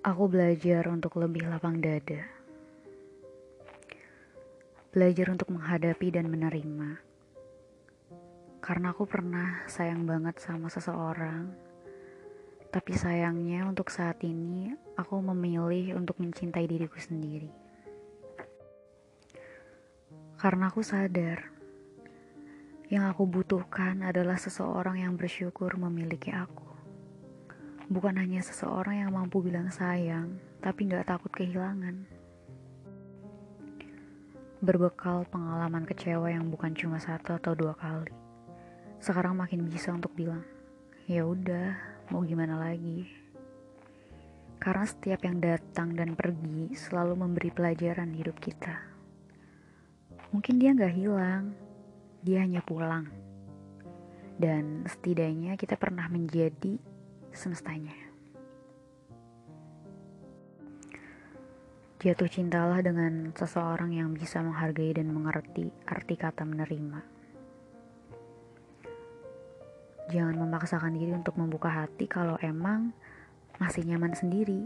Aku belajar untuk lebih lapang dada. Belajar untuk menghadapi dan menerima. Karena aku pernah sayang banget sama seseorang, tapi sayangnya untuk saat ini aku memilih untuk mencintai diriku sendiri. Karena aku sadar, yang aku butuhkan adalah seseorang yang bersyukur memiliki aku. Bukan hanya seseorang yang mampu bilang sayang, tapi gak takut kehilangan. Berbekal pengalaman kecewa yang bukan cuma satu atau dua kali, sekarang makin bisa untuk bilang, ya udah, mau gimana lagi. Karena setiap yang datang dan pergi selalu memberi pelajaran hidup kita. Mungkin dia gak hilang, dia hanya pulang. Dan setidaknya kita pernah menjadi semestanya. Jatuh cintalah dengan seseorang yang bisa menghargai dan mengerti arti kata menerima. Jangan memaksakan diri untuk membuka hati kalau emang masih nyaman sendiri.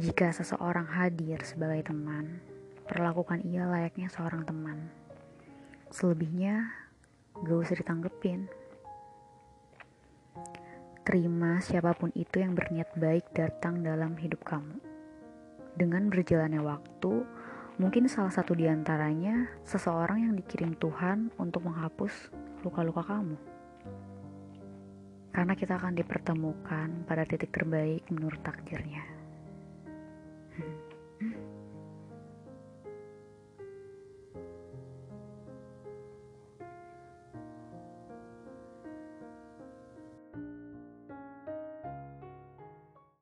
Jika seseorang hadir sebagai teman, perlakukan ia layaknya seorang teman. Selebihnya, gak usah ditanggepin. Terima siapa pun itu yang berniat baik datang dalam hidup kamu. Dengan berjalannya waktu, mungkin salah satu di antaranya seseorang yang dikirim Tuhan untuk menghapus luka-luka kamu. Karena kita akan dipertemukan pada titik terbaik menurut takdirnya. Hmm.